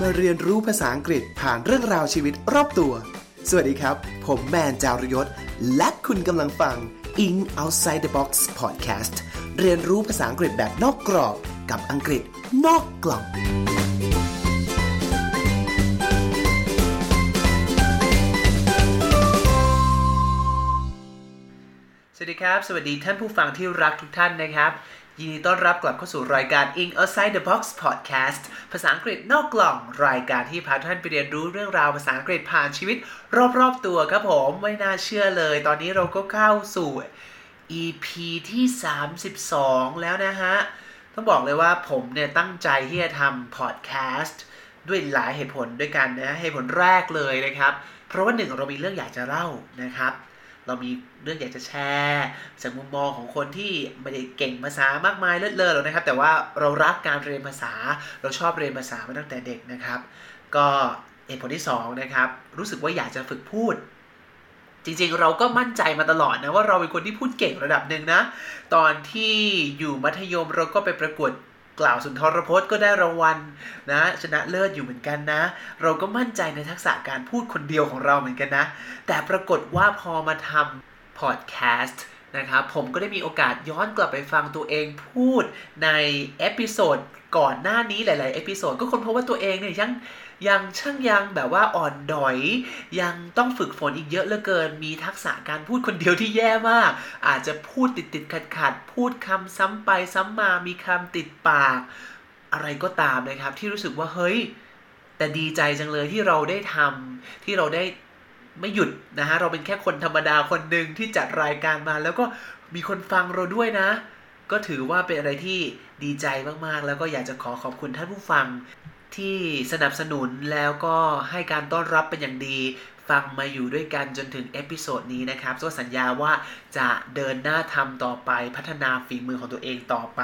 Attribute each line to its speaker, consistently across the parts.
Speaker 1: มาเรียนรู้ภาษาอังกฤษผ่านเรื่องราวชีวิตรอบตัว สวัสดีครับ ผมแมนจารยศ และคุณกำลังฟัง In Outside the Box Podcast เรียนรู้ภาษาอังกฤษแบบนอกกรอบกับอังกฤษนอกกล่อง
Speaker 2: สวัสดีครับ สวัสดีท่านผู้ฟังที่รักทุกท่านนะครับ ยินดีต้อนรับกลับเข้าสู่รายการ In Outside the Box Podcast ภาษาอังกฤษนอกกล่อง รายการที่พาท่านไปเรียนรู้เรื่องราวภาษาอังกฤษผ่านชีวิต รอบๆตัวครับผมไม่น่าเชื่อเลย ตอนนี้เราก็เข้าสู่ EP ที่ 32 แล้วนะฮะ ต้องบอกเลยว่าผมเนี่ยตั้งใจที่จะทำ podcast ด้วยหลายเหตุผลด้วยกันนะเหตุผลแรกเลยนะครับ เพราะว่าหนึ่งเรามีเรื่องอยากจะเล่านะครับ เรามี เรื่องอยากจะแชร์จากมุมมองของคนที่ไม่ได้เก่งภาษามากมายเลิศเลอหรอกนะครับ แต่ว่าเรารักการเรียนภาษา เราชอบเรียนภาษามาตั้งแต่เด็กนะครับ ก็เหตุผลที่สองนะครับรู้สึกว่าอยากจะฝึกพูด จริงๆ เราก็มั่นใจมาตลอดนะว่าเราเป็นคนที่พูดเก่งระดับหนึ่งนะ ตอนที่อยู่มัธยมเราก็ไปประกวดกล่าวสุนทรพจน์ก็ได้รางวัลนะ ชนะเลิศอยู่เหมือนกันนะ เราก็มั่นใจในทักษะการพูดคนเดียวของเราเหมือนกันนะ แต่ปรากฏว่าพอมาทำ พอดแคสต์นะครับผมก็ได้มีโอกาสย้อนกลับไปฟังตัวเองพูดใน episode ก่อนหน้านี้หลายๆ episode ก็ค้นพบว่าตัวเองเนี่ยยังยังช่างยังแบบว่าอ่อนด้อย ยังต้องฝึกฝนอีกเยอะเหลือเกิน มีทักษะการพูดคนเดียวที่แย่มาก อาจจะพูดติดติดขัดขัดพูดคำซ้ำไปซ้ำมามีคำติดปาก อะไรก็ตามนะครับ ที่รู้สึกว่าเฮ้ย แต่ดีใจจังเลยที่เราได้ทำที่เราได้ ไม่หยุดนะฮะเราเป็นแค่คนธรรมดาคนหนึ่งที่จัดรายการมา แล้วก็มีคนฟังเราด้วยนะ ก็ถือว่าเป็นอะไรที่ดีใจมากๆ แล้วก็อยากจะขอขอบคุณท่านผู้ฟังที่สนับสนุนแล้วก็ให้การต้อนรับเป็นอย่างดีฟังมาอยู่ด้วยกันจนถึงเอพิโซดนี้นะครับก็สัญญาว่าจะเดินหน้าทำต่อไปพัฒนาฝีมือของตัวเองต่อไป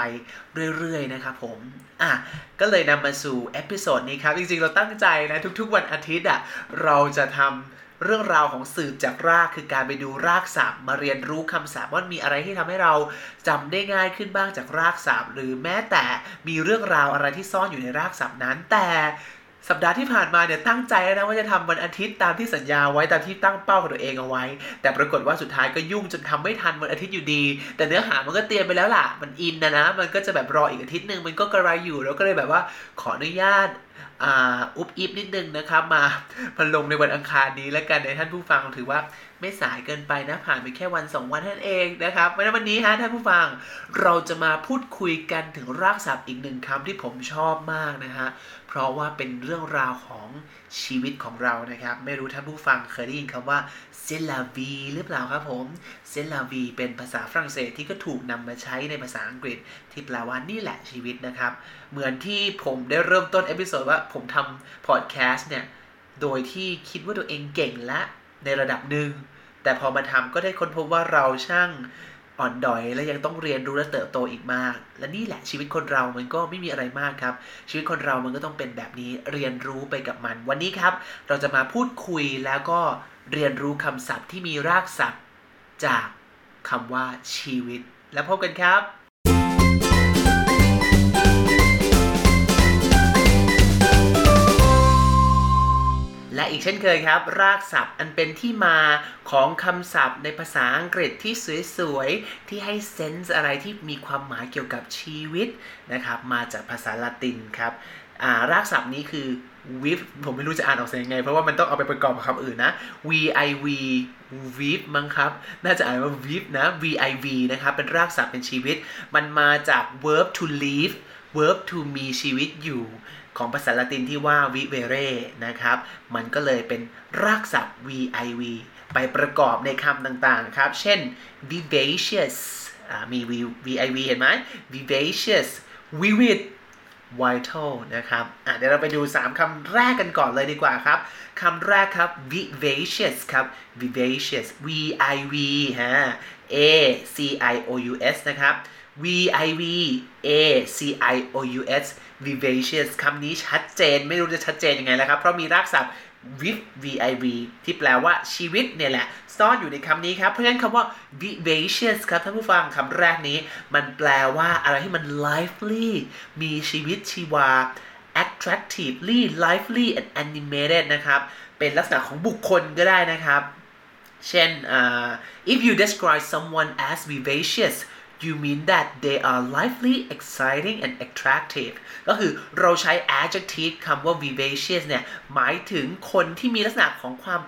Speaker 2: เรื่อยๆนะครับผมอะก็เลยนำมาสู่ episode นี้ครับ จริงๆ เราตั้งใจนะทุกๆวันอาทิตย์อะเราจะทำ เรื่องราวของสืบจากรากคือการไปดูรากศัพท์ มาเรียนรู้คำศัพท์ว่ามีอะไรที่ทำให้เราจำได้ง่ายขึ้นบ้างจากรากศัพท์ หรือแม้แต่มีเรื่องราวอะไรที่ซ่อนอยู่ในรากศัพท์นั้น แต่สัปดาห์ที่ผ่านมาเนี่ยตั้งใจแล้วนะว่าจะทำวันอาทิตย์ตามที่สัญญาไว้ตามที่ตั้งเป้าของตัวเองเอาไว้ แต่ปรากฏว่าสุดท้ายก็ยุ่งจนทำไม่ทันวันอาทิตย์อยู่ดี แต่เนื้อหามันก็เตรียมไปแล้วล่ะ มันอินนะนะ มันก็จะแบบรออีกอาทิตย์หนึ่งมันก็กระไรอยู่แล้วก็เลยแบบว่าขออนุญาต อ่าอุบอิบนิดนึงนะครับ มาพลงในวันอังคารนี้แล้วกันในท่านผู้ฟังถือว่าไม่สายเกินไปนะผ่านไปแค่วันสองวันท่านั้นเองนะครับเพราะฉะนั้นวันนี้ฮะท่านผู้ฟังเราจะมาพูดคุยกันถึงรากศัพท์อีกหนึ่งคำที่ผมชอบมากนะฮะเพราะว่าเป็นเรื่องราวของชีวิตของเรานะครับ ไม่รู้ท่านผู้ฟังเคยได้ยินคำว่า c'est la vie หรือเปล่าครับผม c'est la vie เป็นภาษาฝรั่งเศสที่ก็ถูกนำมาใช้ในภาษาอังกฤษ ที่แปลว่านี่แหละชีวิตนะครับ เหมือนที่ผมได้เริ่มต้น episode ว่าผมทำพอดแคสต์เนี่ยโดยที่คิดว่าตัวเองเก่งและ ในระดับหนึ่ง แต่พอมาทำก็ได้ค้นพบว่าเราช่างอ่อนด้อยและยังต้องเรียนรู้และเติบโตอีกมาก และนี่แหละชีวิตคนเรามันก็ไม่มีอะไรมากครับ ชีวิตคนเรามันก็ต้องเป็นแบบนี้เรียนรู้ไปกับมัน วันนี้ครับ เราจะมาพูดคุยแล้วก็เรียนรู้คำศัพท์ที่มีรากศัพท์จากคำว่าชีวิต แล้วพบกันครับ และอีกเช่นเคยครับ รากศัพท์อันเป็นที่มาของคำศัพท์ในภาษาอังกฤษที่สวยๆ ที่ให้เซนส์อะไรที่มีความหมายเกี่ยวกับชีวิตนะครับ มาจากภาษาละตินครับารากศัพท์นี้คือ with ผมไม่รู้จะอ่านออกเสียงยังไง เพราะว่ามันต้องเอาไปประกอบกับคำอื่นนะ v i v with มั้งครับ น่าจะอ่านว่า with นะ v i v นะครับ เป็นรากศัพท์เป็นชีวิต มันมาจาก verb to live verb to มีชีวิตอยู่ ของภาษาละตินที่ว่า vivere นะครับ มันก็เลยเป็นรากศัพท์ viv ไปประกอบในคำต่างๆครับ เช่น vivacious อ่ามี viv เห็นไหม vivacious vivid vital นะครับอะเดี๋ยวเราไปดู 3 คำแรกกันก่อนเลยดีกว่าครับคำแรกครับ vivacious ครับ vivacious v i v ฮะ a c i o u s นะครับ v i v a c i o u s vivacious คำนี้ชัดเจนไม่รู้จะชัดเจนยังไงแล้วครับ เพราะมีรากศัพท์ with viv ที่แปลว่าชีวิตเนี่ยแหละ ซ่อนอยู่ในคำนี้ครับ เพราะฉะนั้นคำว่า vivacious ครับท่านผู้ฟังคำแรกนี้ มันแปลว่าอะไรที่มัน lively มีชีวิตชีวา attractively lively and animated นะครับ เป็นลักษณะของบุคคลก็ได้นะครับ เช่น uh, if you describe someone as vivacious you mean that they are lively exciting and attractive ก็คือเราใช้ adjective คำว่า vivacious เนี่ย หมายถึงคนที่มีลักษณะของความ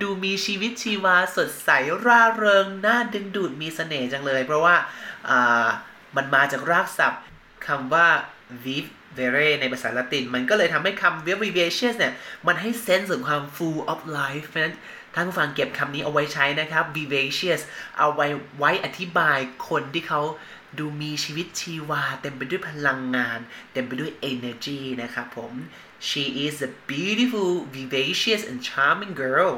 Speaker 2: ดูมีชีวิตชีวาสดใส ร่าเริง น่าดึงดูดมีเสน่ห์จังเลย เพราะว่ามันมาจากรากศัพท์คำว่า viv vere ในภาษาละติน มันก็เลยทำให้คำ vivacious เนี่ย มันให้เซนส์ของความ full of life เพราะนั้น ท่านผู้ฟังเก็บคำนี้เอาไว้ใช้นะครับ vivacious เอาไว้ไว้อธิบายคนที่เขาดูมีชีวิตชีวา เต็มไปด้วยพลังงาน เต็มไปด้วย energy นะครับผม she is a beautiful vivacious and charming girl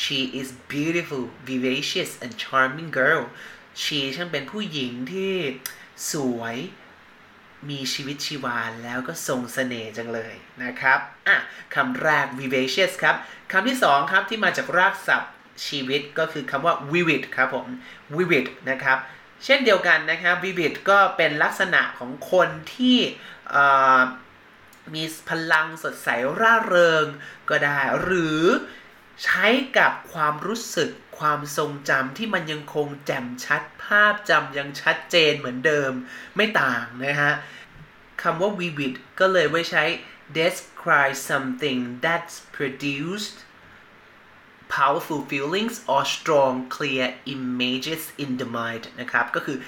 Speaker 2: she is beautiful vivacious and charming girl she ช่างเป็นผู้หญิงที่สวย มีชีวิตชีวาแล้วก็ทรงสเสน่ห์จังเลยนะครับอะคำแรก vivacious ครับคำที่สองครับที่มาจากรากศัพท์ชีวิตก็คือคำว่า vivid ครับผม vivid นะครับ เช่นเดียวกันนะครับ vivid ก็เป็นลักษณะของคนที่มีพลังสดใสร่าเริงก็ได้ หรือ ใช้กับความรู้สึกความทรงจำที่มันยังคงแจ่มชัด ภาพจำยังชัดเจนเหมือนเดิมไม่ต่างนะฮะคำว่า vivid ก็เลยไว้ใช้ describe something that's produced powerful feelings or strong clear images in the mind นะครับ ก็คือ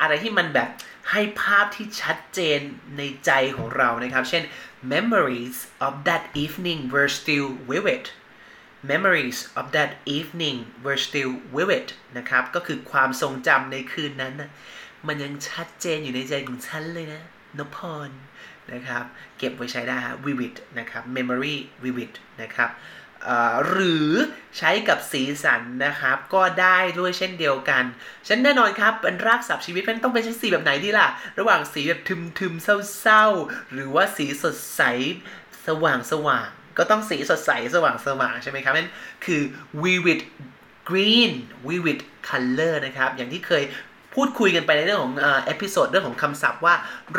Speaker 2: อะไรที่มันแบบให้ภาพที่ชัดเจนในใจของเรานะครับ เช่น memories of that evening were still vivid memories of that evening were still vivid นะครับ ก็คือความทรงจำในคืนนั้น มันยังชัดเจนอยู่ในใจของฉันเลยนะนพรนะครับ เก็บไว้ใช้ได้ฮะ vivid นะครับ memory vivid นะครับหรือใช้กับสีสันนะครับ ก็ได้ด้วยเช่นเดียวกันฉันแน่นอนครับเป็นรากศัพท์ชีวิตมันต้องเป็นสีแบบไหนดีล่ะ ระหว่างสีแบบทึมๆเศร้าๆ หรือว่าสีสดใสสว่างสว่าง ก็ต้องสีสดใสสว่างสว่างใช่ไหมครับนั่นคือ vivid green vivid color นะครับ อย่างที่เคย พูดคุยกันไปในเรื่องของ episode เรื่องของคำศัพท์ว่า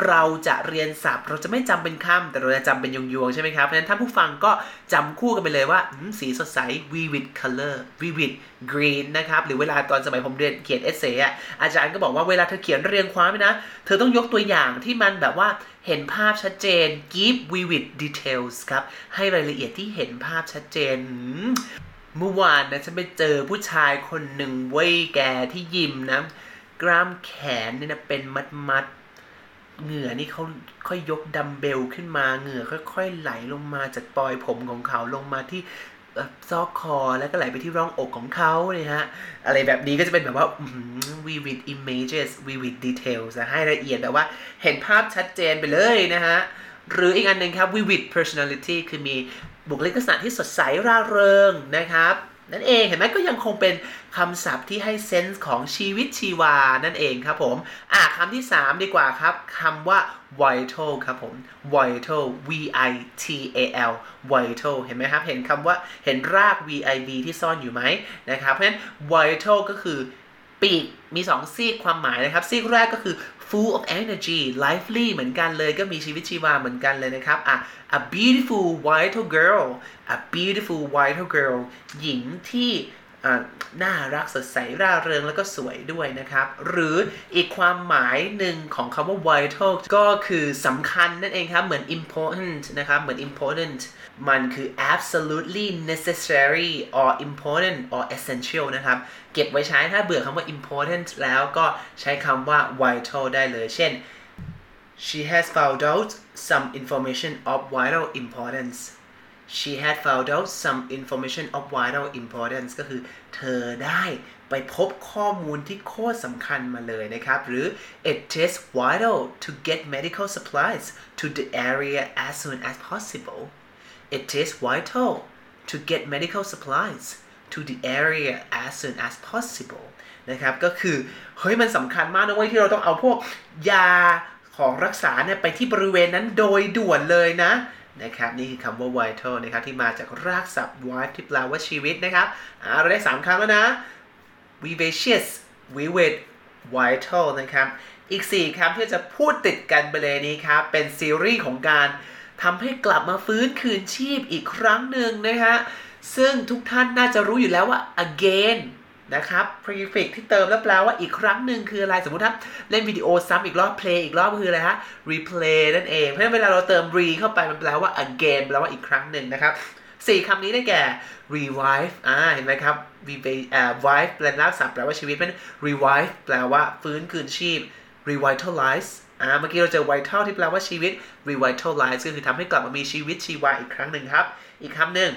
Speaker 2: เราจะเรียนศัพท์ เราจะไม่จำเป็นคำแต่เราจะจำเป็นยวงๆใช่ไหมครับเพราะฉะนั้นท่านผู้ฟังก็จำคู่กันไปเลยว่าสีสดใส vivid color vivid green นะครับหรือเวลาตอนสมัยผมเรียนเขียนเอเซ่อาจารย์ก็บอกว่าเวลาเธอเขียนเรียงความนะ เธอต้องยกตัวอย่างที่มันแบบว่าเห็นภาพชัดเจน give vivid details ครับ ให้รายละเอียดที่เห็นภาพชัดเจนเมื่อวานนะฉันไปเจอผู้ชายคนหนึ่งเว้ยแกที่ยิมนะ กล้ามแขนเนี่ยนะเป็นมัดมัดเหงื่อนี่เขาค่อยยกดัมเบลขึ้นมาเหงื่อค่อยๆไหลลงมาจากปลอยผมของเขาลงมาที่ซอกคอแล้วก็ไหลไปที่ร่องอกของเขาเนี่ยฮะ อะไรแบบนี้ก็จะเป็นแบบว่า vivid images vivid details ให้ละเอียดแต่ว่าเห็นภาพชัดเจนไปเลยนะฮะ หรืออีกอันหนึ่งครับ vivid personality คือมีบุคลิกลักษณะที่สดใสร่าเริงนะครับ นั่นเองเห็นไหมก็ยังคงเป็นคำศัพท์ที่ให้เซนส์ของชีวิตชีวานั่นเองครับผมอะคำที่ 3 ดีกว่าครับคำว่า vital ครับผม vital v i t a l vital เห็นไหมครับ เห็นคำว่าเห็นราก v i v ที่ซ่อนอยู่ไหมนะครับ เพราะฉะนั้น vital ก็คือปีกมี 2 ซีกความหมายนะครับ ซีกแรกก็คือ full of energy lively เหมือนกันเลยก็มีชีวิตชีวาเหมือนกันเลยนะครับอะ a beautiful vital girl a beautiful vital girl หญิงที่ น่ารักสดใสร่าเริงแล้วก็สวยด้วยนะครับ หรืออีกความหมายหนึ่งของคำว่า vital ก็คือสำคัญนั่นเองครับ เหมือน important นะครับ เหมือน important มันคือ absolutely necessary or important or essential นะครับ เก็บไว้ใช้ถ้าเบื่อคำว่า important แล้วก็ใช้คำว่า vital ได้เลย เช่น she has found out some information of vital importance she had found out some information of vital importance ก็คือเธอได้ไปพบข้อมูลที่โคตรสำคัญมาเลยนะครับ หรือ it is vital to get medical supplies to the area as soon as possible it is vital to get medical supplies to the area as soon as possible นะครับ ก็คือ เฮ้ย มันสำคัญมากนะเว้ยที่เราต้องเอาพวกยาของรักษาเนี่ยไปที่บริเวณนั้นโดยด่วนเลยนะ นะครับนี่คือคำว่า vital นะครับที่มาจากรากศัพท์ vital ที่แปลว่าชีวิตนะครับเราได้ 3คำแล้วนะ vivacious vivid vital นะครับอีก 4คำที่จะพูดติดกันไปเลยนี้ครับเป็นซีรีส์ของการทำให้กลับมาฟื้นคืนชีพอีกครั้งหนึ่งนะฮะซึ่งทุกท่านน่าจะรู้อยู่แล้วว่า again นะครับ prefix ที่เติมแล้วแปลว่าอีกครั้งหนึ่งคืออะไร สมมติถ้าเล่นวิดีโอซ้ำอีกรอบ play อีกรอบคืออะไรฮะ replay นั่นเอง เพราะฉะนั้นเวลาเราเติม re เข้าไปมันแปลว่า again แปลว่าอีกครั้งหนึ่งนะครับสี่คำนี้ได้แก่ revive อ่า เห็นไหมครับ revive แปลนักศัพท์แปลว่าชีวิตเป็น revive แปลว่าฟื้นคืนชีพ revitalize อ่า เมื่อกี้เราเจอ vital ที่แปลว่าชีวิต revitalize ก็คือทำให้กลับมามีชีวิตชีวาอีกครั้งหนึ่งครับ อีกคำหนึ่ง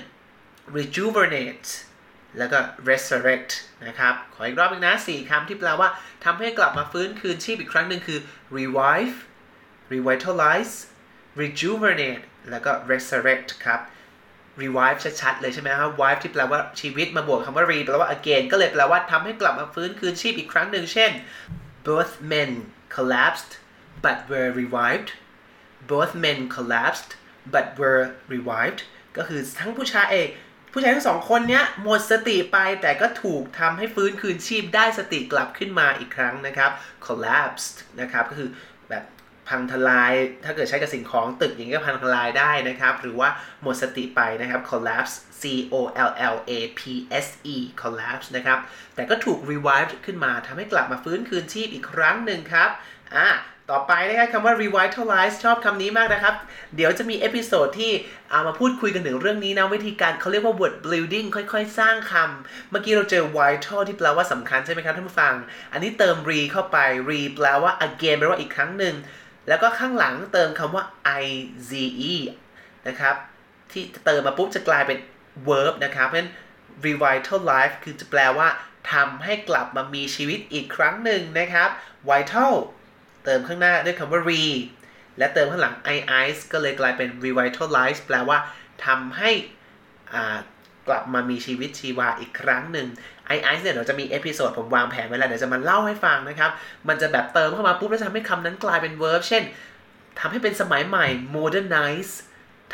Speaker 2: rejuvenate แล้วก็ resurrect นะครับ ขออีกรอบนึงนะสี่คำที่แปลว่าทำให้กลับมาฟื้นคืนชีพอีกครั้งหนึ่งคือ revive revitalize rejuvenate แล้วก็ resurrect ครับ revive ชัดๆเลยใช่ไหมครับ revive ที่แปลว่าชีวิตมาบวกคำว่า re แปลว่า again ก็เลยแปลว่าทำให้กลับมาฟื้นคืนชีพอีกครั้งหนึ่งเช่น both men collapsed but were revived both men collapsed but were revived ก็คือทั้งผู้ชายเอก ผู้ชายทั้งสองคนเนี้ยหมดสติไปแต่ก็ถูกทำให้ฟื้นคืนชีพได้สติกลับขึ้นมาอีกครั้งนะครับ collapsed นะครับก็คือแบบพังทลาย ถ้าเกิดใช้กับสิ่งของตึกอย่างนี้ก็พังทลายได้นะครับ หรือว่าหมดสติไปนะครับ collapse C O L L A P S E collapse นะครับ แต่ก็ถูก revive ขึ้นมาทำให้กลับมาฟื้นคืนชีพอีกครั้งหนึ่งครับ อะ ต่อไปนะครับคำว่า revitalize ชอบคำนี้มากนะครับ เดี๋ยวจะมี episode ที่เอามาพูดคุยกันถึงเรื่องนี้นะ วิธีการเขาเรียกว่า word building ค่อยๆ สร้างคำเมื่อกี้เราเจอ vital ที่แปลว่าสำคัญใช่ไหมครับท่านผู้ฟัง อันนี้เติม re เข้าไป re แปลว่า again แปลว่าอีกครั้งหนึ่ง แล้วก็ข้างหลังเติมคำว่า ize นะครับ ที่เติมมาปุ๊บจะกลายเป็น verb นะครับเพราะฉะนั้น revitalize คือจะแปลว่าทำให้กลับมามีชีวิตอีกครั้งหนึ่งนะครับ vital เติมข้างหน้าด้วยคำว่า re และเติมข้างหลัง i ice ก็เลยกลายเป็น revitalize แปลว่าทำให้กลับมามีชีวิตชีวาอีกครั้งหนึ่ง i ice เนี่ยเราจะมี episode ผมวางแผนไว้แล้วเดี๋ยวจะมาเล่าให้ฟังนะครับ มันจะแบบเติมเข้ามาปุ๊บแล้วทำให้คำนั้นกลายเป็น verb เช่นทำให้เป็นสมัยใหม่ modernize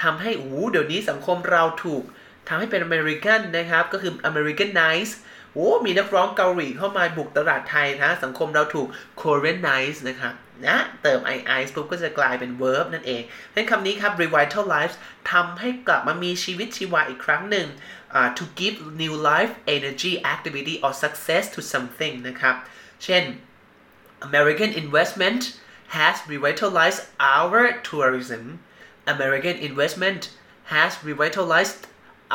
Speaker 2: ทำให้อู้เดี๋ยวนี้สังคมเราถูกทำให้เป็นอเมริกันนะครับ ก็คือ Americanize โอ้มีนักร้องเกาหลีเข้ามาบุกตลาดไทยนะสังคมเราถูก Koreanize นะครับนะเติม i ice ปุ๊บก็จะกลายเป็น verb นั่นเองเพราะคำนี้ครับ revitalize ทำให้กลับมามีชีวิตชีวาอีกครั้งหนึ่ง uh, to give new life energy activity or success to something นะครับ เช่น American investment has revitalized our tourism American investment has revitalized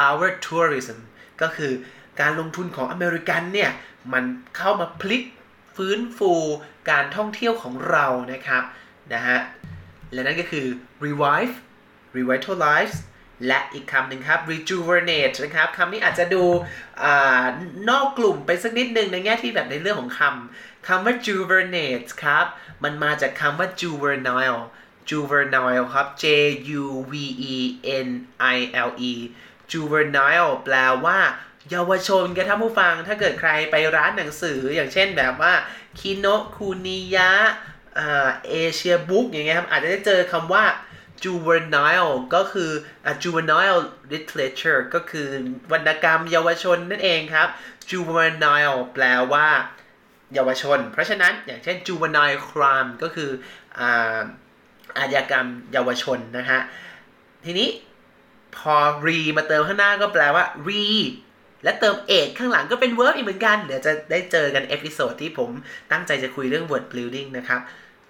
Speaker 2: our tourism ก็คือ การลงทุนของอเมริกันเนี่ยมันเข้ามาพลิกฟื้นฟูการท่องเที่ยวของเรานะครับนะฮะและนั่นก็คือ revive revitalize และอีกคำหนึ่งครับ rejuvenate นะครับคำนี้อาจจะดูอนอกกลุ่มไปสักนิดนึงในแง่ที่แบบในเรื่องของคำคำว่า juvenate ครับ มันมาจากคำว่า juvenile juvenile ครับ J U V E N I L E juvenile แปลว่า เยาวชนกันท่านผู้ฟังถ้าเกิดใครไปร้านหนังสืออย่างเช่นแบบว่าคิโนคุนิยะเอเชียบุ๊กอย่างเงี้ยครับอาจจะได้เจอคำว่า juvenile ก็คือ juvenile literature ก็คือวรรณกรรมเยาวชนนั่นเองครับ juvenile แปลว่าเยาวชน เพราะฉะนั้นอย่างเช่น juvenile crime ก็คืออาชญากรรมเยาวชนนะฮะ ทีนี้พอ re มาเติมข้างหน้าก็แปลว่า re และเติมเอกข้างหลังก็เป็น verb อีกเหมือนกัน เดี๋ยวจะได้เจอกัน episode ที่ผมตั้งใจจะคุยเรื่อง word building นะครับ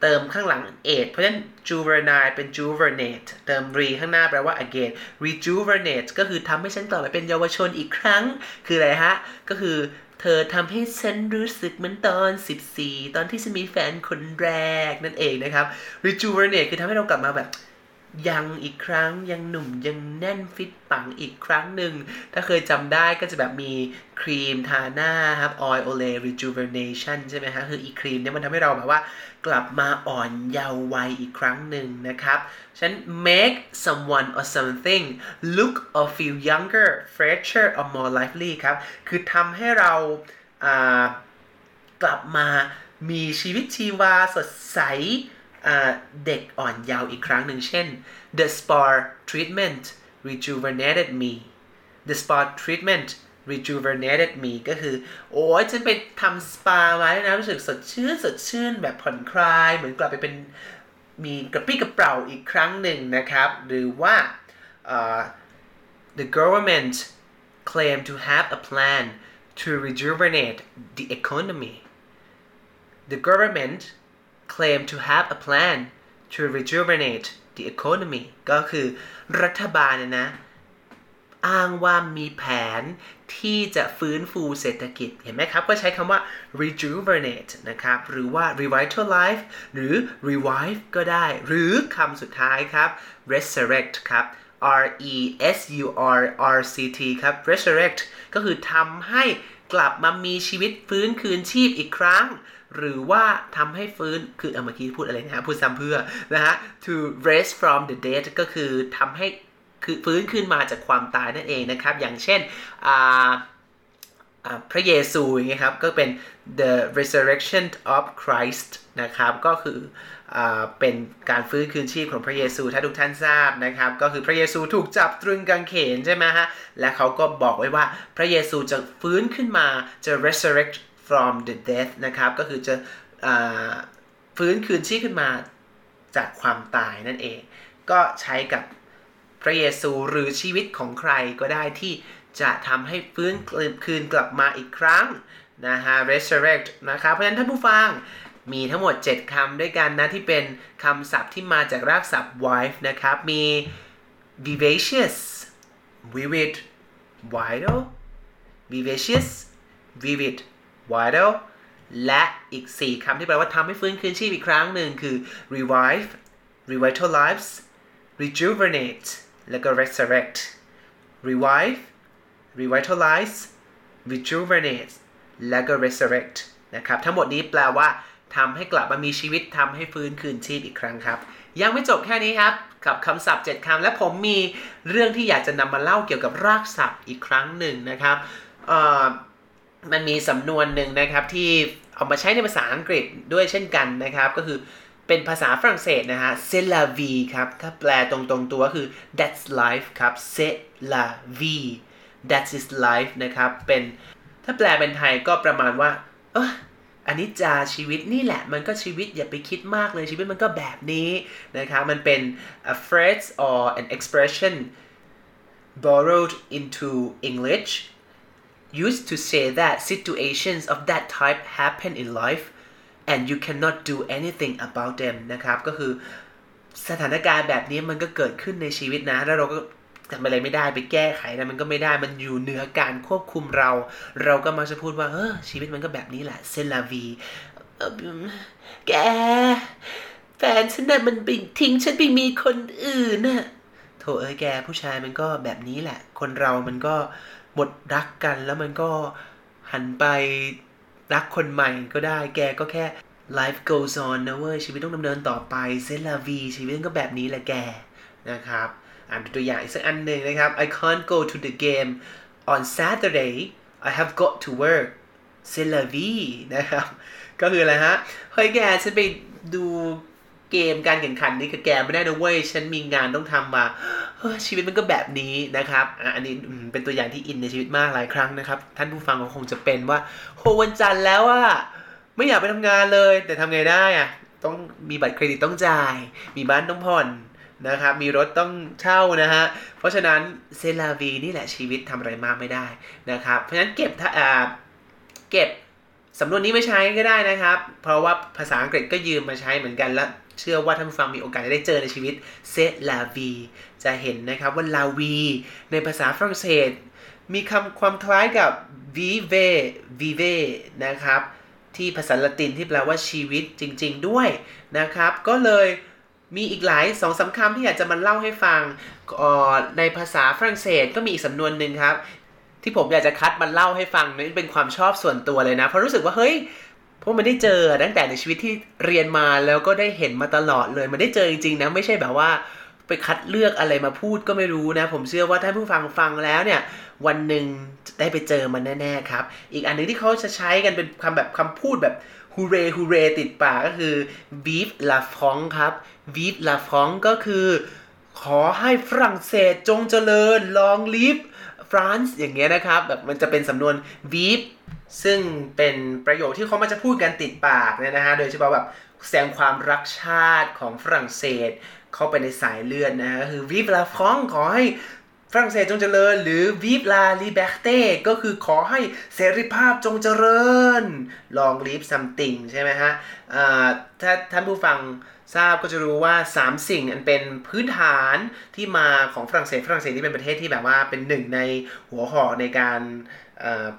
Speaker 2: เติมข้างหลังเอกเพราะฉะนั้น juvenile เป็น juvenate เติม re ข้างหน้าแปลว่า again rejuvenate ก็คือทำให้ฉันกลับมาเป็นเยาวชนอีกครั้ง คืออะไรฮะ ก็คือเธอทำให้ฉันรู้สึกเหมือนตอน 14 ตอนที่ฉันมีแฟนคนแรกนั่นเองนะครับ rejuvenate คือทำให้เรากลับมาแบบ ยังอีกครั้งยังหนุ่มยังแน่นฟิตปังอีกครั้งหนึ่ง ถ้าเคยจำได้ก็จะแบบมีครีมทาหน้าครับ oil olay rejuvenation ใช่ไหมฮะคืออีครีมเนี่ยมันทำให้เราแบบว่า กลับมาอ่อนเยาว์วัยอีกครั้งหนึ่งนะครับฉัน make someone or something look or feel younger fresher or more lively ครับ คือทำให้เรากลับมามีชีวิตชีวาสดใส เด็กอ่อนเยาว์อีกครั้งหนึ่งเช่น the spa treatment rejuvenated me the spa treatment rejuvenated me ก็คือ โอ้ยฉันไปทำสปามาแล้วนะ รู้สึกสดชื่น สดชื่น แบบผ่อนคลาย เหมือนกลับไปเป็นมีกระปี้กระเป๋าอีกครั้งหนึ่งนะครับ หรือว่า uh, the government claim to have a plan to rejuvenate the economy the government claim to have a plan to rejuvenate the economy ก็คือรัฐบาลเนี่ยนะ อ้างว่ามีแผนที่จะฟื้นฟูเศรษฐกิจ เห็นไหมครับ ก็ใช้คำว่า rejuvenate นะครับ หรือว่า revitalize หรือ revive ก็ได้ หรือคำสุดท้ายครับ resurrect ครับ R E S U R R C T ครับ resurrect ก็คือทำให้กลับมามีชีวิตฟื้นคืนชีพอีกครั้ง หรือว่าทำให้ฟื้นคือเอาเมื่อกี้พูดอะไรนะฮะพูดซ้ำเพื่อนะฮะ to raise from the dead ก็คือทำให้คือฟื้นขึ้นมาจากความตายนั่นเองนะครับ อย่างเช่นพระเยซูอย่างเงี้ยครับ ก็เป็น the resurrection of Christ นะครับ ก็คืออเป็นการฟื้นคืนชีพของพระเยซูถ้าทุกท่านทราบนะครับ ก็คือพระเยซูถูกจับตรึงกางเขนใช่ไหมฮะ และเขาก็บอกไว้ว่าพระเยซูจะฟื้นขึ้นมาจะ resurrect from the death นะครับ ก็คือจะฟื้นคืนชีพขึ้นมาจากความตายนั่นเอง ก็ใช้กับพระเยซูหรือชีวิตของใครก็ได้ที่จะทำให้ฟื้นคืนกลับมาอีกครั้งนะฮะ resurrect นะครับเพราะฉะนั้นท่านผู้ฟังมีทั้งหมด 7คำด้วยกันนะ ที่เป็นคำศัพท์ที่มาจากรากศัพท์ wife นะครับ มี vivacious vivid vital vivacious vivid vital และอีก 4คำที่แปลว่าทำให้ฟื้นคืนชีพอีกครั้งหนึ่งคือ revive revitalize rejuvenate แล้วก็ resurrect revive revitalize rejuvenate แล้วก็ resurrect นะครับ ทั้งหมดนี้แปลว่าทำให้กลับมามีชีวิตทำให้ฟื้นคืนชีพอีกครั้งครับ ยังไม่จบแค่นี้ครับ กับคำศัพท์ 7คำและผมมีเรื่องที่อยากจะนำมาเล่าเกี่ยวกับรากศัพท์อีกครั้งหนึ่งนะครับ มันมีสำนวนหนึ่งนะครับที่เอามาใช้ในภาษาอังกฤษด้วยเช่นกันนะครับ ก็คือเป็นภาษาฝรั่งเศสนะฮะ c'est la vie ครับถ้าแปลตรงๆตัวคือ that's life ครับ c'est la vie that's is life นะครับ เป็นถ้าแปลเป็นไทยก็ประมาณว่า เอออันนี้จาชีวิตนี่แหละ มันก็ชีวิตอย่าไปคิดมากเลยชีวิตมันก็แบบนี้นะครับมันเป็น a phrase or an expression borrowed into English used to say that situations of that type happen in life and you cannot do anything about them นะครับ ก็คือสถานการณ์แบบนี้มันก็เกิดขึ้นในชีวิตนะ แล้วเราก็ทำอะไรไม่ได้ไปแก้ไขนะมันก็ไม่ได้มันอยู่เหนือการควบคุมเรา เราก็มาจะพูดว่าเออชีวิตมันก็แบบนี้แหละเซลาวีแกแฟนฉันน่ะมันไปทิ้งฉันไปมีคนอื่นน่ะโถเอ้ยแกผู้ชายมันก็แบบนี้แหละ คนเรามันก็ หมดรักกันแล้วมันก็หันไปรักคนใหม่ก็ได้ แกก็แค่ life goes on นะเว้ย ชีวิตต้องดำเนินต่อไปเซลาวีชีวิตก็แบบนี้แหละแกนะครับ อ่านตัวอย่างอีกสักอันหนึ่งนะครับ I can't go to the game on Saturday I have got to work เซลาวีนะครับ ก็คืออะไรฮะ เฮ้ยแกฉันไปดู เกมการแข่งขันนี้กับแกไม่ได้นะเว้ย ฉันมีงานต้องทำมาชีวิตมันก็แบบนี้นะครับอันนี้เป็นตัวอย่างที่อินในชีวิตมากหลายครั้งนะครับ ท่านผู้ฟังก็คงจะเป็นว่าโหวันจันทร์แล้วอะไม่อยากไปทำงานเลย แต่ทำไงได้อะต้องมีบัตรเครดิตต้องจ่าย มีบ้านต้องผ่อนนะครับมีรถต้องเช่านะฮะ เพราะฉะนั้นเซลาวีนี่แหละชีวิตทำอะไรมากไม่ได้นะครับ เพราะฉะนั้นเก็บถ้าเก็บสำนวนนี้ไม่ใช้ก็ได้นะครับ เพราะว่าภาษาอังกฤษก็ยืมมาใช้เหมือนกันและ เชื่อว่าท่านผู้ฟังมีโอกาสได้เจอในชีวิตเซลาวีจะเห็นนะครับว่าลาวี ในภาษาฝรั่งเศส มีคำความคล้ายกับ vive vive นะครับ ที่ภาษาละตินที่แปลว่าชีวิตจริง ๆ ด้วยนะครับ ก็เลยมีอีกหลายสองสาคำที่อยากจะมาเล่าให้ฟังในภาษาฝรั่งเศสก็มีอีกสำนวนหนึ่งครับ ที่ผมอยากจะคัดมาเล่าให้ฟังนี่เป็นความชอบส่วนตัวเลยนะ เพราะรู้สึกว่าเฮ้ย เพราะมันได้เจอตั้งแต่ในชีวิตที่เรียนมาแล้วก็ได้เห็นมาตลอดเลย มันได้เจอจริงๆนะไม่ใช่แบบว่าไปคัดเลือกอะไรมาพูดก็ไม่รู้นะ ผมเชื่อว่าท่านผู้ฟังฟังแล้วเนี่ย วันหนึ่งได้ไปเจอมันแน่ๆครับ อีกอันนึงที่เขาจะใช้กันเป็นคำแบบคำพูดแบบฮูเรฮูเรติดปากก็คือ vive la France ครับ vive la France ก็คือ ขอให้ฝรั่งเศสจงเจริญ long live France อย่างเงี้ยนะครับ แบบมันจะเป็นสำนวน vive ซึ่งเป็นประโยคที่เขามาจะพูดกันติดปากเนี่ยนะฮะ โดยเฉพาะแบบแสดงความรักชาติของฝรั่งเศส เข้าไปในสายเลือดนะฮะ คือ Vive la France ขอให้ฝรั่งเศสจงเจริญ หรือ Vive la liberté ก็คือขอให้เสรีภาพจงเจริญ Long live something ใช่ไหมฮะถ้าท่านผู้ฟังทราบก็จะรู้ว่า 3 สิ่งอันเป็นพื้นฐานที่มาของฝรั่งเศสฝรั่งเศสที่เป็นประเทศที่แบบว่าเป็นหนึ่งในหัวหอกในการ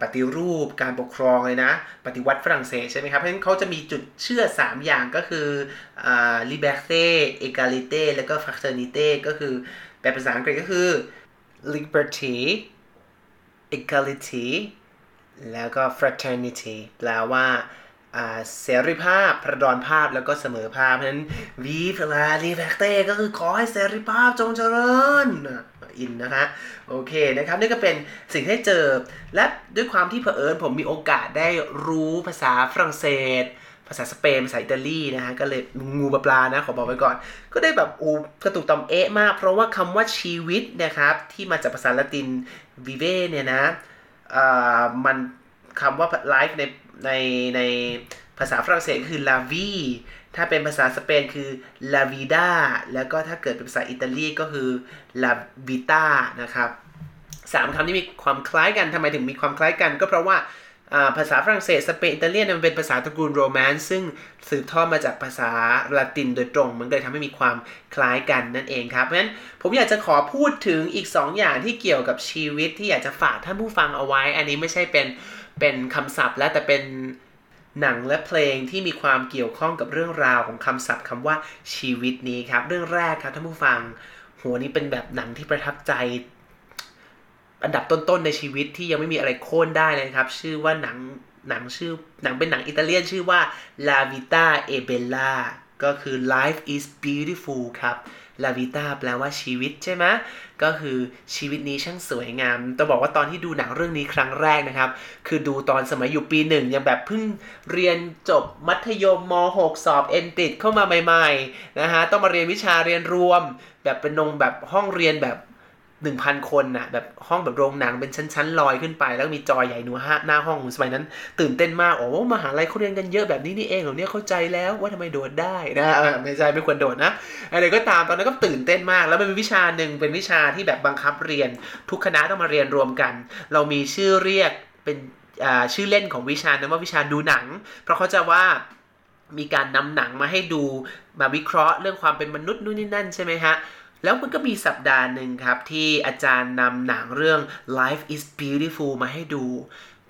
Speaker 2: ปฏิรูปการปกครองเลยนะ ปฏิวัติฝรั่งเศสใช่ไหมครับ เพราะฉะนั้นเขาจะมีจุดเชื่อ 3 อย่างก็คือ liberté égalité แล้วก็ fraternité ก็คือแปลภาษาอังกฤษก็คือ liberty equality แล้วก็ fraternity แปลว่า เสรีภาพประดอนภาพแล้วก็เสมอภาพนั้น vive la liberté ก็คือขอให้เสรีภาพจงเจริญอินนะคะโอเคนะครับนี่ก็เป็นสิ่งที่เจอ และด้วยความที่เผอิญผมมีโอกาสได้รู้ภาษาฝรั่งเศส ภาษาสเปนภาษาอิตาลีนะฮะก็เลยงูปลานะขอบอกไว้ก่อน ก็ได้แบบอูกระตุกตอมเอะมาก เพราะว่าคำว่าชีวิตนะครับที่มาจากภาษาละติน vive เนี่ยนะมันคำว่า life ในในในภาษาฝรั่งเศสคือ la vie ถ้าเป็นภาษาสเปนคือ la vida แล้วก็ถ้าเกิดเป็นภาษาอิตาลีก็คือ la vita นะครับสามคำนี้มีความคล้ายกันทำไมถึงมีความคล้ายกัน ก็เพราะว่าภาษาฝรั่งเศสสเปนอิตาเลียนมันเป็นภาษาตระกูลโรแมนต์ซึ่งสืบทอดมาจากภาษาละตินโดยตรง มันเลยทำให้มีความคล้ายกันนั่นเองครับเพราะฉะนั้นผมอยากจะขอพูดถึงอีก 2 อย่างที่เกี่ยวกับชีวิตที่อยากจะฝากท่านผู้ฟังเอาไว้ อันนี้ไม่ใช่เป็น เป็นคำศัพท์แล้วแต่เป็นหนังและเพลงที่มีความเกี่ยวข้องกับเรื่องราวของคำศัพท์คำว่าชีวิตนี้ครับ เรื่องแรกครับท่านผู้ฟังหัวนี้เป็นแบบหนังที่ประทับใจ อันดับต้นๆในชีวิตที่ยังไม่มีอะไรโค่นได้เลยครับ ชื่อว่าหนังหนังชื่อหนังเป็นหนังอิตาเลียนชื่อว่า La Vita e Bella ก็คือ Life is Beautiful ครับ ลาวิต้าแปลว่าชีวิตใช่ไหมก็คือชีวิตนี้ช่างสวยงามต้องบอกว่าตอนที่ดูหนังเรื่องนี้ครั้งแรกนะครับ คือดูตอนสมัยอยู่ปีหนึ่งยังแบบเพิ่งเรียนจบมัธยมม .6 สอบเอ็นติดเข้ามาใหม่ๆนะฮะต้องมาเรียนวิชาเรียนรวม แบบเป็นนงแบบห้องเรียนแบบ หนึ่งพันคนน่ะแบบห้องแบบโรงหนังเป็นชั้นๆลอยขึ้นไป แล้วมีจอใหญ่หนูฮะหน้าห้องสมัยนั้น ตื่นเต้นมากโอ้มหาลัยเขาเรียนกันเยอะแบบนี้นี่เองเหรอเนี่ยเข้าใจแล้วว่าทำไมโดดได้นะไม่ใช่ไม่ควรโดดนะอะไรก็ตามตอนนั้นก็ตื่นเต้นมาก แล้วมันเป็นวิชาหนึ่งเป็นวิชาที่แบบบังคับเรียน ทุกคณะต้องมาเรียนรวมกัน เรามีชื่อเรียกเป็นชื่อเล่นของวิชานั้นว่าวิชาดูหนัง เพราะเขาจะว่ามีการนำหนังมาให้ดูมาวิเคราะห์เรื่องความเป็นมนุษย์นู่นนี่นั่นใช่ไหมฮะ แล้วมันก็มีสัปดาห์หนึ่งครับ ที่อาจารย์นำหนังเรื่อง Life is Beautiful มาให้ดู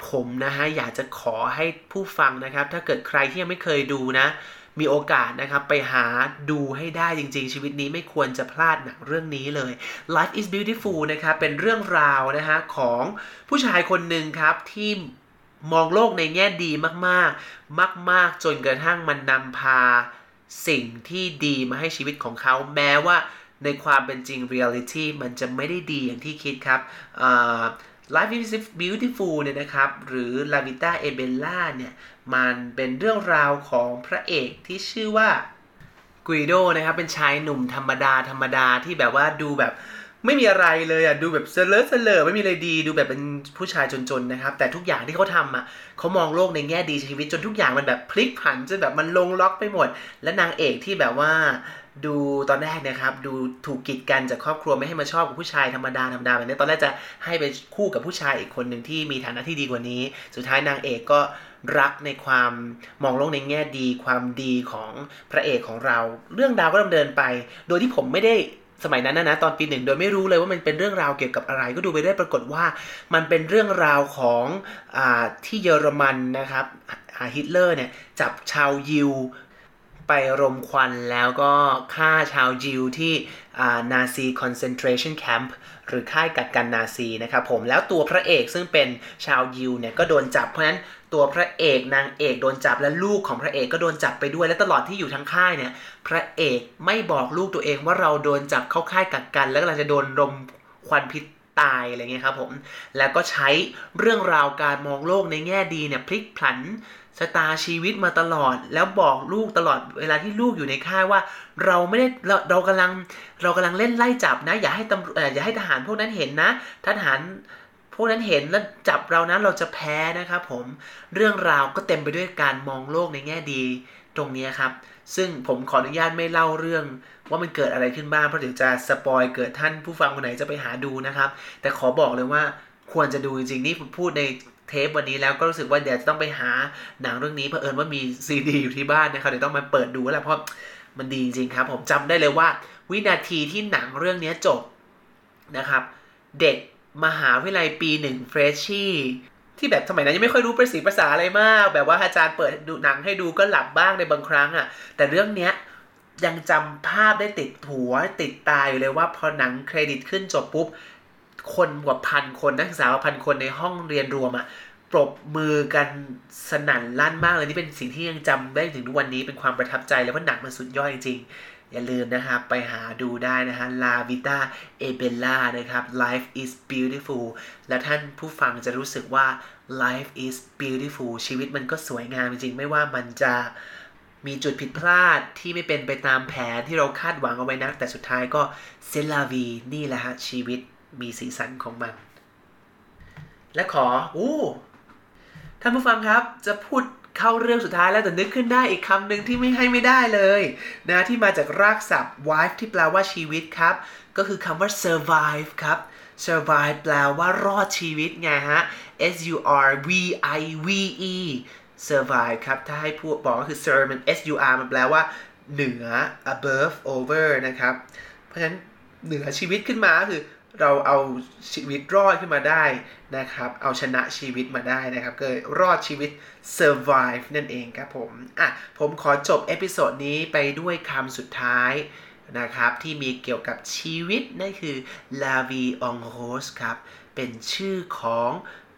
Speaker 2: ผมนะฮะ อยากจะขอให้ผู้ฟังนะครับ ถ้าเกิดใครที่ยังไม่เคยดูนะ มีโอกาสนะครับไปหาดูให้ได้จริง ๆ ชีวิตนี้ไม่ควรจะพลาดหนังเรื่องนี้เลย Life is Beautiful นะครับเป็นเรื่องราวนะฮะของผู้ชายคนหนึ่งครับที่มองโลกในแง่ดีมากๆ มาก ๆ จนกระทั่งมันนำพาสิ่งที่ดีมาให้ชีวิตของเขาแม้ว่า ในความเป็นจริง reality มันจะไม่ได้ดีอย่างที่คิดครับ Life is Beautiful เนี่ยนะครับ หรือ La Vita e Bella เนี่ย มันเป็นเรื่องราวของพระเอกที่ชื่อว่ากุยโดนะครับ เป็นชายหนุ่มธรรมดาธรรมดาที่แบบว่าดูแบบไม่มีอะไรเลยอะดูแบบเสลอร์เสลอร์ไม่มีอะไรดีดูแบบเป็นผู้ชายจนๆนะครับ แต่ทุกอย่างที่เขาทำอะเขามองโลกในแง่ดีชีวิตจนทุกอย่างมันแบบพลิกผันจนแบบมันลงล็อกไปหมด และนางเอกที่แบบว่า ดูตอนแรกนะครับ ดูถูกกีดกันจากครอบครัวไม่ให้มาชอบกับผู้ชายธรรมดาธรรมดาแบบนี้ตอนแรกจะให้ไปคู่กับผู้ชายอีกคนหนึ่งที่มีฐานะที่ดีกว่านี้ สุดท้ายนางเอกก็รักในความมองโลกในแง่ดี ความดีของพระเอกของเรา เรื่องราวก็ดำเนินไป โดยที่ผมไม่ได้สมัยนั้นนะนะตอนปีหนึ่งโดยไม่รู้เลยว่ามันเป็นเรื่องราวเกี่ยวกับอะไร ก็ดูไปได้ปรากฏว่ามันเป็นเรื่องราวของอที่เยอรมันนะครับฮิตเลอร์เนี่ยจับชาวยิว ไปรมควันแล้วก็ฆ่าชาวยิวที่ Nazi concentration camp หรือค่ายกักกันนาซีนะครับผมแล้วตัวพระเอกซึ่งเป็นชาวยิวเนี่ยก็โดนจับเพราะฉะนั้นตัวพระเอกนางเอกโดนจับและลูกของพระเอกก็โดนจับไปด้วยและตลอดที่อยู่ทั้งค่ายเนี่ยพระเอกไม่บอกลูกตัวเองว่าเราโดนจับเข้าค่ายกักกัน แล้วกำลังจะโดนรมควันพิษตายอะไรเงี้ยครับผมแล้วก็ใช้เรื่องราวการมองโลกในแง่ดีเนี่ยพลิกผัน ชะตาชีวิตมาตลอด แล้วบอกลูกตลอดเวลาที่ลูกอยู่ในค่ายว่า เราไม่ได้เราเรากำลังเรากำลังเล่นไล่จับนะ อย่าให้ตำอย่าให้ทหารพวกนั้นเห็นนะทหารพวกนั้นเห็นแล้วจับเรานะเราจะแพ้นะครับผมเรื่องราวก็เต็มไปด้วยการมองโลกในแง่ดีตรงนี้ครับ ซึ่งผมขออนุญาตไม่เล่าเรื่องว่ามันเกิดอะไรขึ้นบ้างเพราะเดี๋ยวจะ spoil เกิดท่านผู้ฟังคนไหนจะไปหาดูนะครับ แต่ขอบอกเลยว่าควรจะดูจริงๆนี่ผมพูดใน เทปวันนี้แล้วก็รู้สึกว่าเดี๋ยวจะต้องไปหาหนังเรื่องนี้เผอิญว่ามีซีดีอยู่ที่บ้านนะครับเดี๋ยวต้องมาเปิดดูแล้วเพราะมันดีจริงครับ ผมจำได้เลยว่า วินาทีที่หนังเรื่องนี้จบนะครับ เด็กมหาวิทยาลัยปีหนึ่งเฟรชชี่ที่แบบสมัยนั้นยังไม่ค่อยรู้ประสีภาษาอะไรมาก แบบว่าอาจารย์เปิดดูหนังให้ดูก็หลับบ้างในบางครั้งอะ่ะ แต่เรื่องเนี้ยยังจำภาพได้ติดหัวติดตาอยู่เลยว่าพอหนังเครดิตขึ้นจบปุ๊บ คนกว่าพันคนนักศึกษากว่าพันคนในห้องเรียนรวมอะ่ะปรบมือกันสนั่นลั่นมากเลยนี่เป็นสิ่งที่ยังจำได้ถึงทุกวันนี้เป็นความประทับใจเลยว่าหนังมันสุดยอดจริงอย่าลืมนะครับ ไปหาดูได้นะฮะ La Vita e Bella นะครับ Life is beautiful และท่านผู้ฟังจะรู้สึกว่า Life is beautiful ชีวิตมันก็สวยงามจริงๆไม่ว่ามันจะมีจุดผิดพลาดที่ไม่เป็นไปตามแผนที่เราคาดหวังเอาไว้นะแต่สุดท้ายก็เซลาวีนี่แหละฮะชีวิต มีสีสันของมัน และขออู้ท่านผู้ฟังครับจะพูดเข้าเรื่องสุดท้ายแล้วแต่นึกขึ้นได้อีกคำหนึ่งที่ไม่ให้ไม่ได้เลยนะที่มาจากรากศัพท์ wife ที่แปลว่าชีวิตครับ ก็คือคำว่า survive ครับ survive แปลว่ารอดชีวิตไงฮะ s u r v i v e survive ครับ ถ้าให้พูดบอกก็คือ sur มัน s u r มันแปลว่า เหนือ above over นะครับ เพราะฉะนั้นเหนือชีวิตขึ้นมาคือ เราเอาชีวิตรอดขึ้นมาได้นะครับ เอาชนะชีวิตมาได้นะครับก็รอดชีวิต survive นั่นเองครับผมอะผมขอจบเอพิโซดนี้ไปด้วยคำสุดท้ายนะครับ ที่มีเกี่ยวกับชีวิต นั่นคือ La vie en rose ครับ เป็นชื่อของ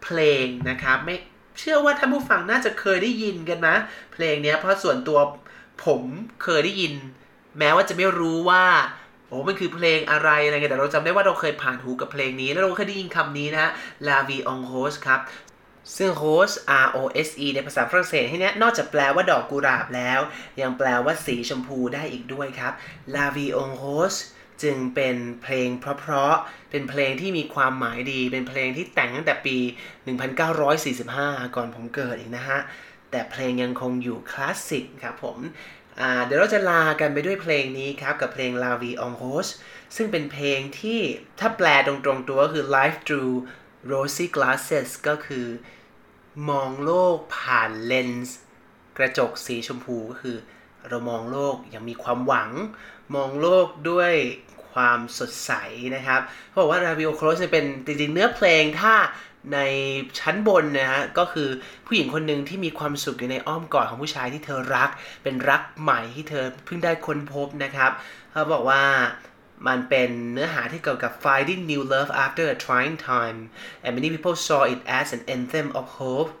Speaker 2: เพลงนะครับ ไม่เชื่อว่าท่านผู้ฟังน่าจะเคยได้ยินกันนะ เพลงนี้เพราะส่วนตัวผมเคยได้ยิน แม้ว่าจะไม่รู้ว่า โอ้มันคือเพลงอะไรอะไรเงี้ยแต่เราจำได้ว่าเราเคยผ่านหูกับเพลงนี้ แล้วเราเคยได้ยินคำนี้นะฮะ La vie en rose ครับซึ่ง rose R O S E ในภาษาฝรั่งเศสที่นี้นอกจากแปลว่าดอกกุหลาบแล้ว ยังแปลว่าสีชมพูได้อีกด้วยครับ La vie en rose จึงเป็นเพลงเพราะๆ เป็นเพลงที่มีความหมายดี เป็นเพลงที่แต่งตั้งแต่ปี 1945 ก่อนผมเกิดอีกนะฮะ แต่เพลงยังคงอยู่คลาสสิกครับผม เดี๋ยวเราจะลากันไปด้วยเพลงนี้ครับ กับเพลง La Vie en Rose ซึ่งเป็นเพลงที่ถ้าแปลตรงๆตัวก็คือ Life Through Rosy Glasses ก็คือ มองโลกผ่านเลนส์กระจกสีชมพูก็คือ เรามองโลกอย่างมีความหวัง มองโลกด้วยความสดใสนะครับเขาบอกว่า La Vie en Rose เป็นจริงๆเนื้อเพลงถ้า ในชั้นบนนะฮะก็คือผู้หญิงคนหนึ่งที่มีความสุขอยู่ในอ้อมกอดของผู้ชายที่เธอรัก เป็นรักใหม่ที่เธอเพิ่งได้ค้นพบนะครับเขาบอกว่ามันเป็นเนื้อหาที่เกี่ยวกับ finding new love after a trying time and many people saw it as an anthem of hope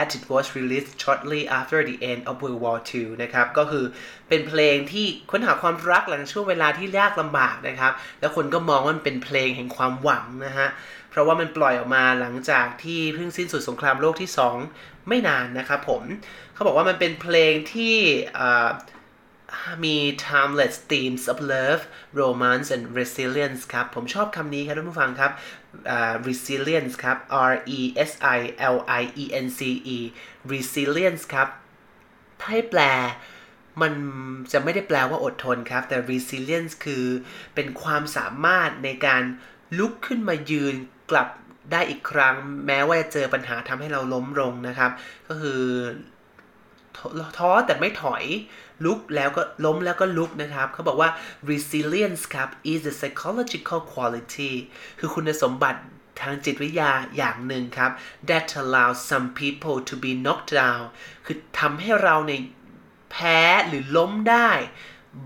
Speaker 2: as it was released shortly after the end of World War II นะครับ ก็คือเป็นเพลงที่ค้นหาความรักหลังช่วงเวลาที่ยากลำบากนะครับ แล้วคนก็มองว่ามันเป็นเพลงแห่งความหวังนะฮะ ราะว่ามันปล่อยออกมาหลังจากที่เพิ่งสิ้นสุดสงครามโลกที่ 2 ไม่นานนะครับผม เขาบอกว่ามันเป็นเพลงที่มี timeless themes of love romance and resilience ครับ ผมชอบคำนี้ครับท่านผู้ฟังครับ uh, resilience ครับ R E S I L I E N C E resilience ครับถ้าให้แปลมันจะไม่ได้แปลว่าอดทนครับ แต่ resilience คือเป็นความสามารถในการ ลุกขึ้นมายืนกลับได้อีกครั้ง แม้ว่าจะเจอปัญหาทำให้เราล้มลงนะครับ ก็คือท้อแต่ไม่ถอยลุกแล้วก็ล้มแล้วก็ลุกนะครับ เขาบอกว่า resilience ครับ is a psychological quality คือคุณสมบัติทางจิตวิทยาอย่างหนึ่งครับ that allows some people to be knocked down คือทำให้เราในแพ้หรือล้มได้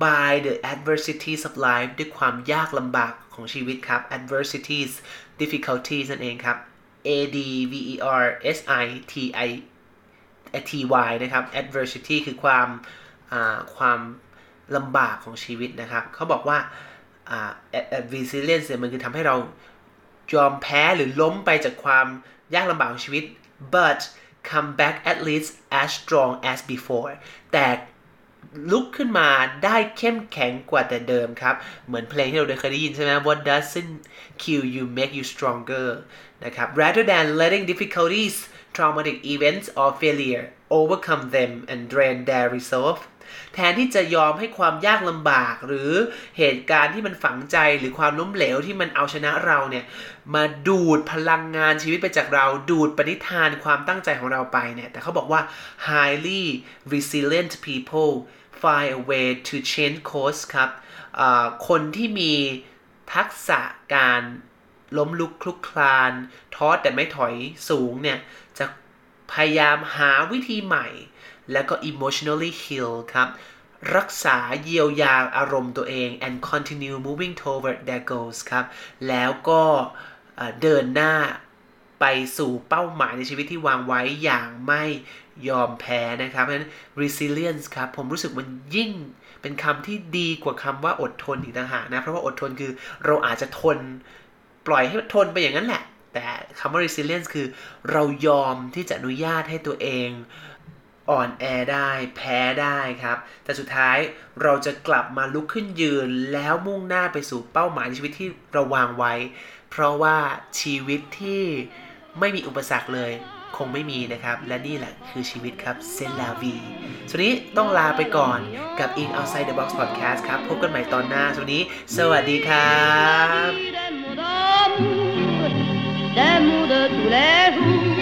Speaker 2: by the adversities of life ด้วยความยากลำบาก ของชีวิตครับ adversities difficulties นั่นเองครับ A D V E R S I T I T Y นะครับ adversity คือความความลำบากของชีวิตนะครับเขาบอกว่า resilience มันคือทำให้เรายอมแพ้หรือล้มไปจากความยากลำบากของชีวิต but come back at least as strong as before แต่ ลุกขึ้นมาได้เข้มแข็งกว่าแต่เดิมครับ เหมือนเพลงที่เราเคยได้ยินใช่ไหม What doesn't kill you make you stronger นะครับ rather than letting difficulties traumatic events or failure overcome them and drain their resolve แทนที่จะยอมให้ความยากลำบาก หรือเหตุการณ์ที่มันฝังใจหรือความล้มเหลวที่มันเอาชนะเราเนี่ยมาดูดพลังงานชีวิตไปจากเรา ดูดปณิธานความตั้งใจของเราไปเนี่ยแต่เขาบอกว่า highly resilient people find a way to change course ครับคนที่มีทักษะการล้มลุกคลุกคลานท้อแต่ไม่ถอยสูงเนี่ยจะพยายามหาวิธีใหม่ แล้วก็ emotionally heal ครับ รักษาเยียวยาอารมณ์ตัวเอง and continue moving toward their goals ครับ แล้วก็เดินหน้าไปสู่เป้าหมายในชีวิตที่วางไว้อย่างไม่ยอมแพ้นะครับเพราะฉะนั้น resilience ครับ ผมรู้สึกมันยิ่งเป็นคำที่ดีกว่าคำว่าอดทนอีกต่างหากนะ เพราะว่าอดทนคือเราอาจจะทนปล่อยให้ทนไปอย่างนั้นแหละ แต่คำว่า resilience คือเรายอมที่จะอนุญาตให้ตัวเอง อ่อนแอได้แพ้ได้ครับ แต่สุดท้ายเราจะกลับมาลุกขึ้นยืนแล้วมุ่งหน้าไปสู่เป้าหมายในชีวิตที่เราวางไว้ เพราะว่าชีวิตที่ไม่มีอุปสรรคเลยคงไม่มีนะครับ และนี่แหละคือชีวิตครับเซนลาวีสวัสดีต้องลาไปก่อนกับ In Outside the Box Podcast ครับ พบกันใหม่ตอนหน้าสวัสดีสวัสดีครับ